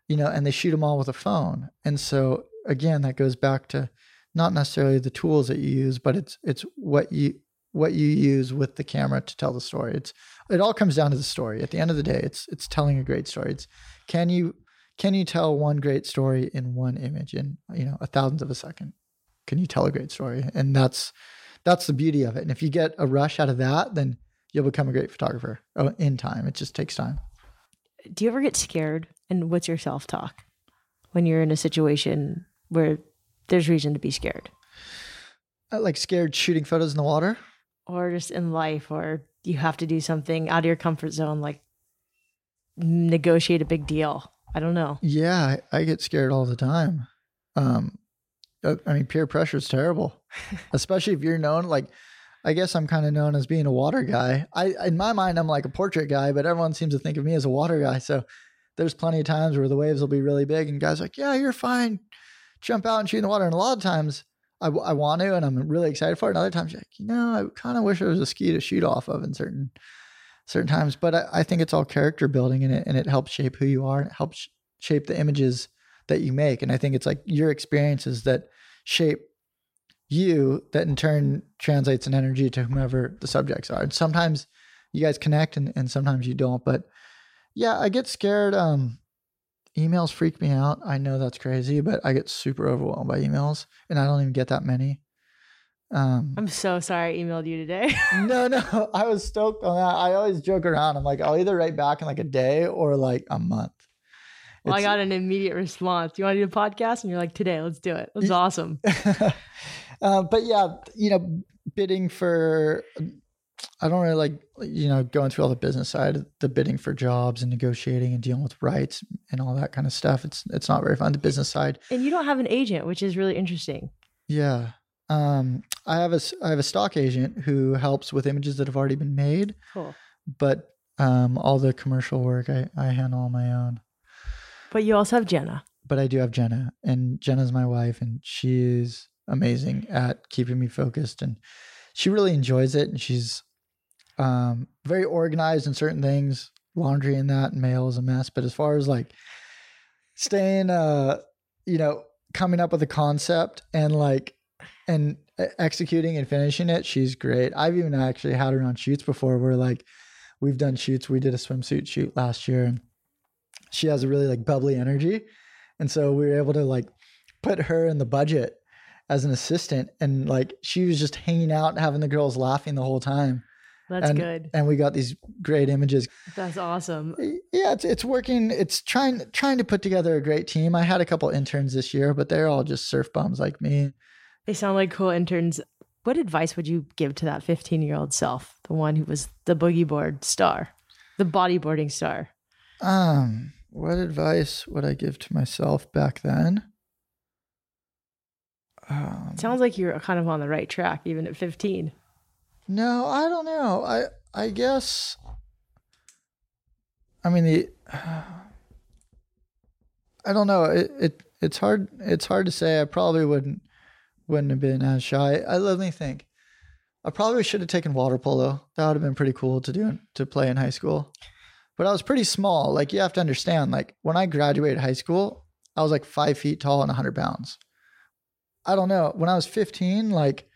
you know, and they shoot them all with a phone. And so again, that goes back to not necessarily the tools that you use, but it's it's what you what you use with the camera to tell the story. It's it all comes down to the story. At the end of the day, it's it's telling a great story. It's can you can you tell one great story in one image in you know a thousandth of a second? Can you tell a great story? And that's that's the beauty of it. And if you get a rush out of that, then you'll become a great photographer oh, in time. It just takes time. Do you ever get scared? And what's your self talk when you're in a situation where there's reason to be scared? Uh, Like scared shooting photos in the water. Or just in life, or you have to do something out of your comfort zone, like negotiate a big deal. I don't know. Yeah, I, I get scared all the time. Um, uh, I mean, peer pressure is terrible, especially if you're known. Like, I guess I'm kind of known as being a water guy. I, in my mind, I'm like a portrait guy, but everyone seems to think of me as a water guy. So there's plenty of times where the waves will be really big, and guys like, "Yeah, you're fine. Jump out and shoot in the water." And a lot of times, I, I want to, and I'm really excited for it. And other times, you're like, you know, I kind of wish there was a ski to shoot off of in certain certain times. But I, I think it's all character building, and it and it helps shape who you are, and it helps shape the images that you make. And I think it's like your experiences that shape you, that in turn translates an energy to whomever the subjects are. And sometimes you guys connect, and and sometimes you don't. But yeah, I get scared. Um, emails freak me out. I know that's crazy, but I get super overwhelmed by emails, and I don't even get that many. Um, I'm so sorry I emailed you today. no, no, I was stoked on that. I always joke around. I'm like, I'll either write back in like a day or like a month. well, I got an immediate response. You want to do a podcast? And you're like, today, let's do it. That's awesome. uh, but yeah, you know, bidding for, I don't really like, you know, going through all the business side, the bidding for jobs and negotiating and dealing with rights and all that kind of stuff. It's it's not very fun. The business side, And you don't have an agent, which is really interesting. yeah. Um, I have a I have a stock agent who helps with images that have already been made, Cool. but um, all the commercial work I I handle on my own. But you also have Jenna. but I do have Jenna, and Jenna's my wife, and she is amazing at keeping me focused, and she really enjoys it, and she's um, very organized in certain things. Laundry and that, and mail is a mess, but as far as like staying, uh, you know, coming up with a concept and like and executing and finishing it, she's great. I've even actually had her on shoots before, where like we've done shoots. We did a swimsuit shoot last year, and she has a really like bubbly energy. And so we were able to like put her in the budget as an assistant and like she was just hanging out having the girls laughing the whole time. That's and, good. And we got these great images. That's awesome. Yeah, it's it's working. It's trying trying to put together a great team. I had a couple interns this year, but they're all just surf bums like me. They sound like cool interns. What advice would you give to that 15 year old self, the one who was the boogie board star, the bodyboarding star? Um, what advice would I give to myself back then? Um, Sounds like you're kind of on the right track, even at 15. No, I don't know. I I guess. I mean the. I don't know. It, it it's hard. It's hard to say. I probably wouldn't wouldn't have been as shy. I let me think. I probably should have taken water polo. That would have been pretty cool to do to play in high school. But I was pretty small. Like you have to understand. Like when I graduated high school, I was like five feet tall and hundred pounds. I don't know. When I was fifteen, like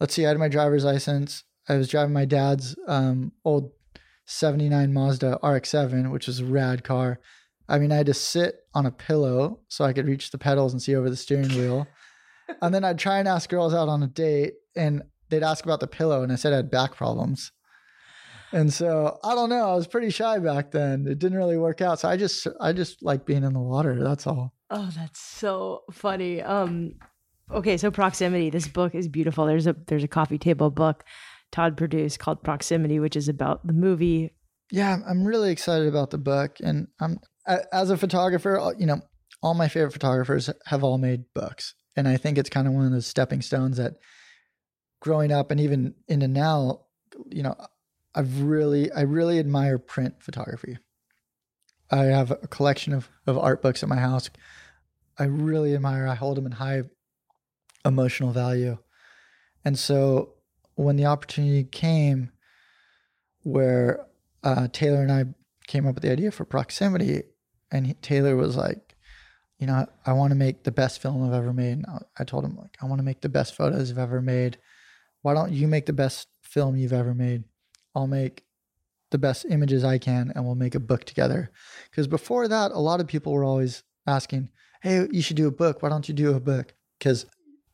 let's see, I had my driver's license. I was driving my dad's um, old 79 Mazda RX-7, which was a rad car. I mean, I had to sit on a pillow so I could reach the pedals and see over the steering wheel. and then I'd try and ask girls out on a date, and they'd ask about the pillow, and I said I had back problems. And so I don't know. I was pretty shy back then. It didn't really work out. So I just, I just like being in the water. That's all. Oh, that's so funny. Um, okay, so proximity. This book is beautiful. There's a there's a coffee table book Todd produced called Proximity, which is about the movie. Yeah, I'm- really excited about the book, and I'm as a photographer. You know, all my favorite photographers have all made books, and I think it's kind of one of those stepping stones that, growing up and even into now, you know, I've really, I really admire print photography. I have a collection of of art books at my house. I really admire. I hold them in high emotional value, and so when the opportunity came, where uh, Taylor and I came up with the idea for proximity, and he, Taylor was like, you know, I, want to make the best film I've ever made. And I, I told him like, I want to make the best photos I've ever made. Why don't you make the best film you've ever made? I'll make the best images I can, and we'll make a book together. Because before that, a lot of people were always asking, "Hey, you should do a book. Why don't you do a book?" Because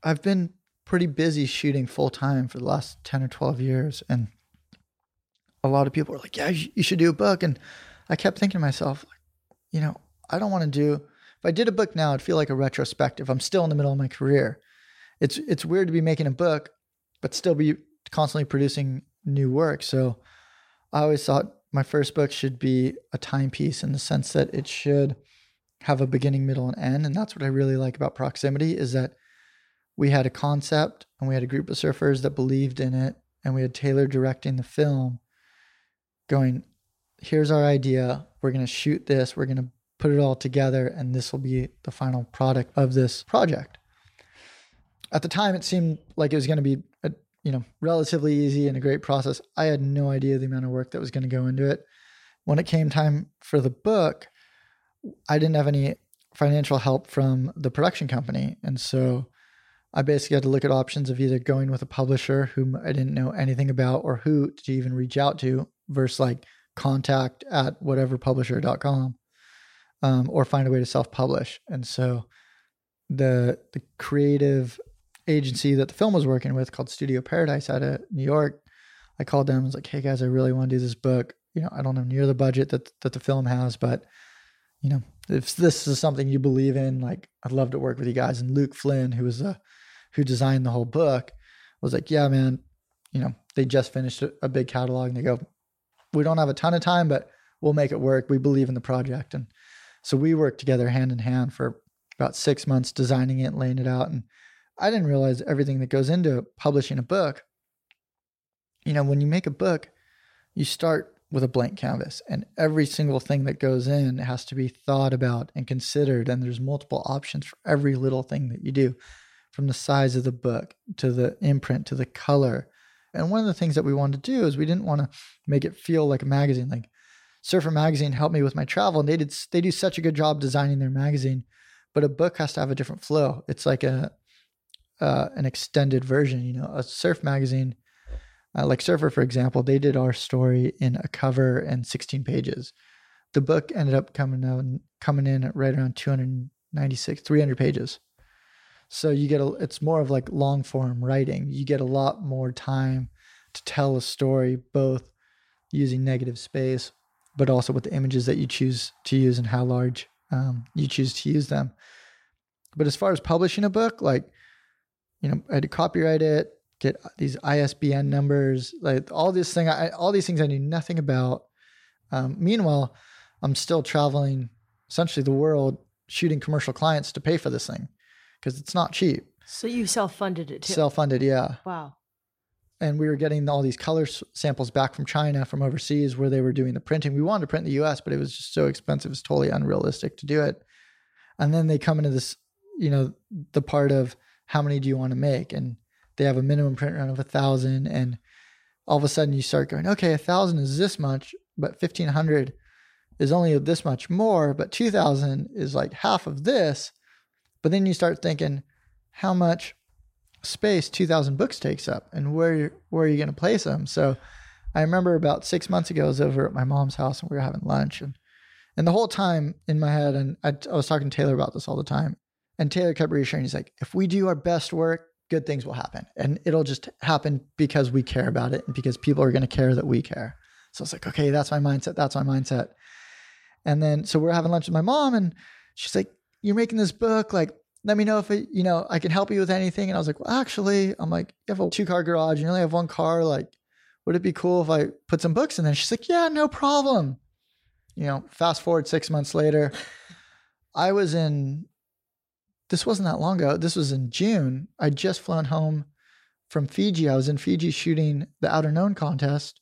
I've been pretty busy shooting full time for the last 10 or 12 years. And a lot of people were like, yeah, you should do a book. And I kept thinking to myself, you know, I don't want to do, if I did a book now, it'd feel like a retrospective. I'm still in the middle of my career. It's, it's weird to be making a book, but still be constantly producing new work. So I always thought my first book should be a timepiece in the sense that it should have a beginning, middle, and end. And that's what I really like about proximity is that we had a concept and we had a group of surfers that believed in it and we had Taylor directing the film going here's our idea. We're going to shoot this. We're going to put it all together and this will be the final product of this project. At the time it seemed like it was going to be a you know relatively easy and a great process. I had no idea the amount of work that was going to go into it. When it came time for the book i didn't have any financial help from the production company and so I basically had to look at options of either going with a publisher whom I didn't know anything about or who to even reach out to versus like contact at whateverpublisher.com um, or find a way to self-publish. And so the the creative agency that the film was working with called Studio Paradise out of New York, I called them and was like, hey guys, I really want to do this book. You know, I don't have near the budget that that the film has, but you know, if this is something you believe in, like I'd love to work with you guys. And Luke Flynn, who was a who designed the whole book, was like, yeah, man, you know, they just finished a, big catalog and they go, we don't have a ton of time, but we'll make it work. We believe in the project. And so we worked together hand in hand for about six months, designing it, laying it out. And I didn't realize everything that goes into publishing a book. You know, when you make a book, you start with a blank canvas and every single thing that goes in has to be thought about and considered and there's multiple options for every little thing that you do from the size of the book to the imprint to the color. And one of the things that we wanted to do is we didn't want to make it feel like a magazine. Like Surfer Magazine helped me with my travel, and they did they do such a good job designing their magazine. But a book has to have a different flow. It's like a uh, an extended version. You know, a surf magazine, uh, like Surfer, for example, they did our story in a cover and 16 pages. The book ended up coming out coming in at right around 296, 300 pages. So you get a, it's more of like long form writing. You get a lot more time to tell a story, both using negative space, but also with the images that you choose to use and how large um, you choose to use them. But as far as publishing a book, like, you know, I had to copyright it, get these ISBN numbers, like all this thing, I, all these things I knew nothing about. Um, meanwhile, I'm still traveling essentially the world shooting commercial clients to pay for this thing because it's not cheap. So you self-funded it too. Self-funded, yeah. Wow. And we were getting all these color samples back from China, from overseas, where they were doing the printing. We wanted to print in the U.S., but it was just so expensive; it's totally unrealistic to do it. And then they come into this, you know, the part of how many do you want to make, and they have a minimum print run of a thousand, and all of a sudden you start going, okay, a thousand is this much, but fifteen hundred is only this much more, but two thousand is like half of this but then you start thinking how much space 2000 books takes up and where where are you going to place them. So i remember about six months ago i was over at my mom's house and we were having lunch and and the whole time in my head and I, I was talking to taylor about this all the time and taylor kept reassuring he's like if we do our best work good things will happen and it'll just happen because we care about it and because people are going to care that we care. So it's like okay that's my mindset that's my mindset. And then so we're having lunch with my mom and she's like you're making this book. Like, let me know if it, you know, I can help you with anything. And I was like, well, actually, I'm like, you have a two car garage and you only have one car. Like, would it be cool if I put some books in there? She's like, yeah, no problem. You know, fast forward six months later, I was in, this wasn't that long ago. This was in June. I'd just flown home from Fiji. I was in Fiji shooting the Outerknown contest.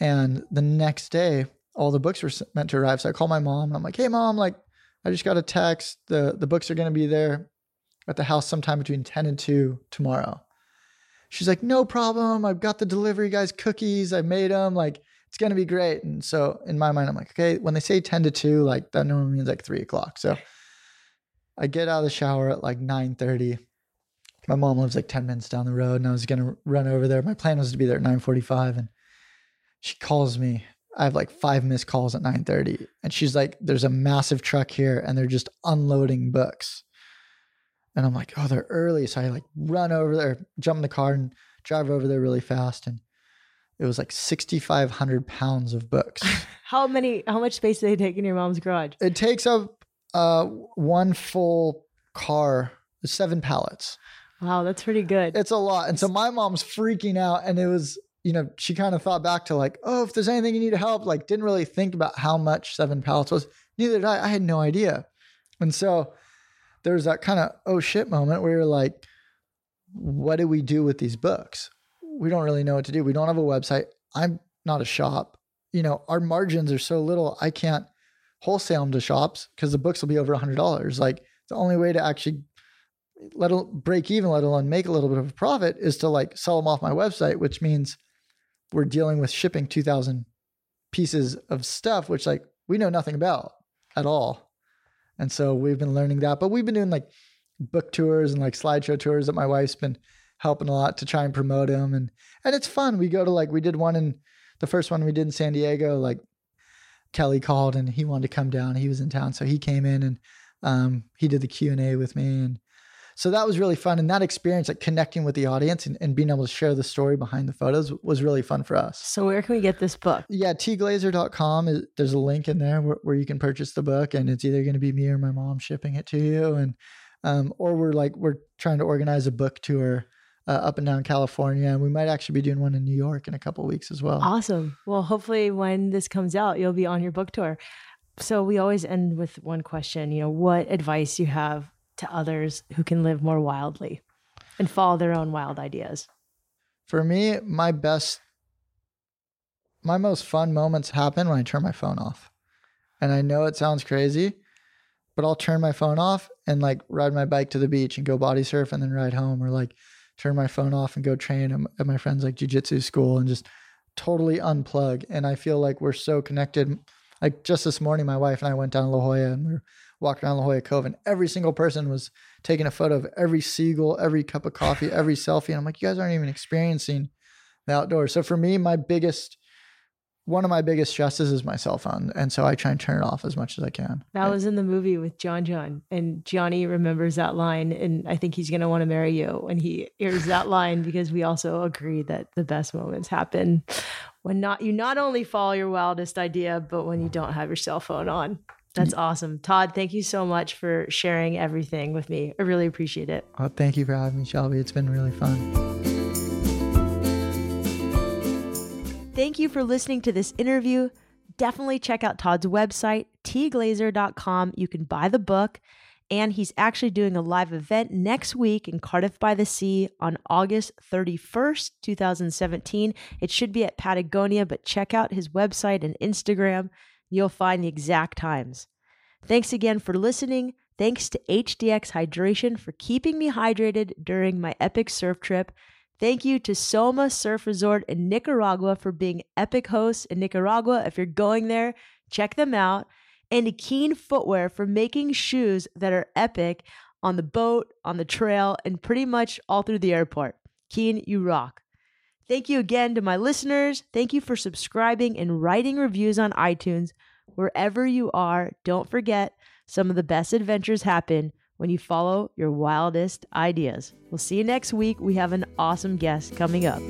And the next day, all the books were meant to arrive. So I called my mom and I'm like, hey, mom, like, I just got a text. The the books are going to be there at the house sometime between 10 and 2 tomorrow. She's like, "No problem. I've got the delivery guys cookies. I made them. Like it's gonna be great. And so in my mind, I'm like, okay, when they say 10 to 2, like that normally means like three o'clock. So I get out of the shower at like 9:30. My mom lives like 10 minutes down the road, and I was gonna run over there. My plan was to be there at 9:45, and she calls me. I have like five missed calls at 9:30, and she's like, "There's a massive truck here, and they're just unloading books." And I'm like, "Oh, they're early," so I like run over there, jump in the car, and drive over there really fast. And it was like 6,500 pounds of books. How many? How much space do they take in your mom's garage? it takes up uh, one full car, seven pallets. Wow, that's pretty good. It's a lot. And so my mom's freaking out. And it was, you know, she kind of thought back to like, oh, if there's anything you need to help, like didn't really think about how much seven pallets was. Neither did I. I had no idea. And so there was that kind of, oh shit moment where you're like, what do we do with these books? We don't really know what to do. We don't have a website. I'm not a shop. You know, our margins are so little, I can't wholesale them to shops because the books will be over a hundred dollars. Like the only way to actually let break even, let alone make a little bit of a profit, is to like sell them off my website, which means we're dealing with shipping two thousand pieces of stuff, which like we know nothing about at all. And so we've been learning that, but we've been doing like book tours and like slideshow tours that my wife's been helping a lot to try and promote them, and and it's fun. We go to like we did one in the first one we did in San Diego, like Kelly called and he wanted to come down. He was in town, so he came in and um, he did the Q and A with me, and so that was really fun. And that experience, like connecting with the audience and, and being able to share the story behind the photos, was really fun for us. so where can we get this book? Yeah, tglaser.com. Is, there's a link in there where, where you can purchase the book, and it's either going to be me or my mom shipping it to you, and um, or we're like we're trying to organize a book tour uh, up and down California, and we might actually be doing one in New York in a couple weeks as well. Awesome. Well, hopefully when this comes out, you'll be on your book tour. So we always end with one question, you know, what advice you have to others who can live more wildly and follow their own wild ideas. For me, my best, my most fun moments happen when I turn my phone off. And I know it sounds crazy, but I'll turn my phone off and like ride my bike to the beach and go body surf and then ride home or like turn my phone off and go train at- my friend's like jujitsu school and just totally unplug. And I feel like we're so connected. Like just this morning, my wife and I went down La Jolla and we were walking around La Jolla Cove and every single person was taking a photo of every seagull, every cup of coffee, every selfie. And I'm like, you guys aren't even experiencing the outdoors. So for me, my biggest, one of my biggest stresses is my cell phone. And so I try and turn it off as much as I can. That was in the movie with John John, and Johnny remembers that line, and I think he's going to want to marry you. And he hears that line because we also agree that the best moments happen when not you not only follow your wildest idea, but when you don't have your cell phone on. That's awesome, Todd. Thank you so much for sharing everything with me. I really appreciate it. Well, thank you for having me, Shelby. It's been really fun. Thank you for listening to this interview. Definitely check out Todd's website, tglaser.com. You can buy the book, and he's actually doing a live event next week in Cardiff by the Sea on August 31st, 2017. It should be at Patagonia, but check out his website and Instagram. You'll find the exact times. Thanks again for listening. Thanks to HDX Hydration for keeping me hydrated during my epic surf trip. Thank you to Soma Surf Resort in Nicaragua for being epic hosts in Nicaragua. If you're going there, check them out. And to Keen Footwear for making shoes that are epic on the boat, on the trail, and pretty much all through the airport. Keen, you rock. Thank you again to my listeners. Thank you for subscribing and writing reviews on iTunes. Wherever you are, don't forget some of the best adventures happen when you follow your wildest ideas. We'll see you next week. We have an awesome guest coming up.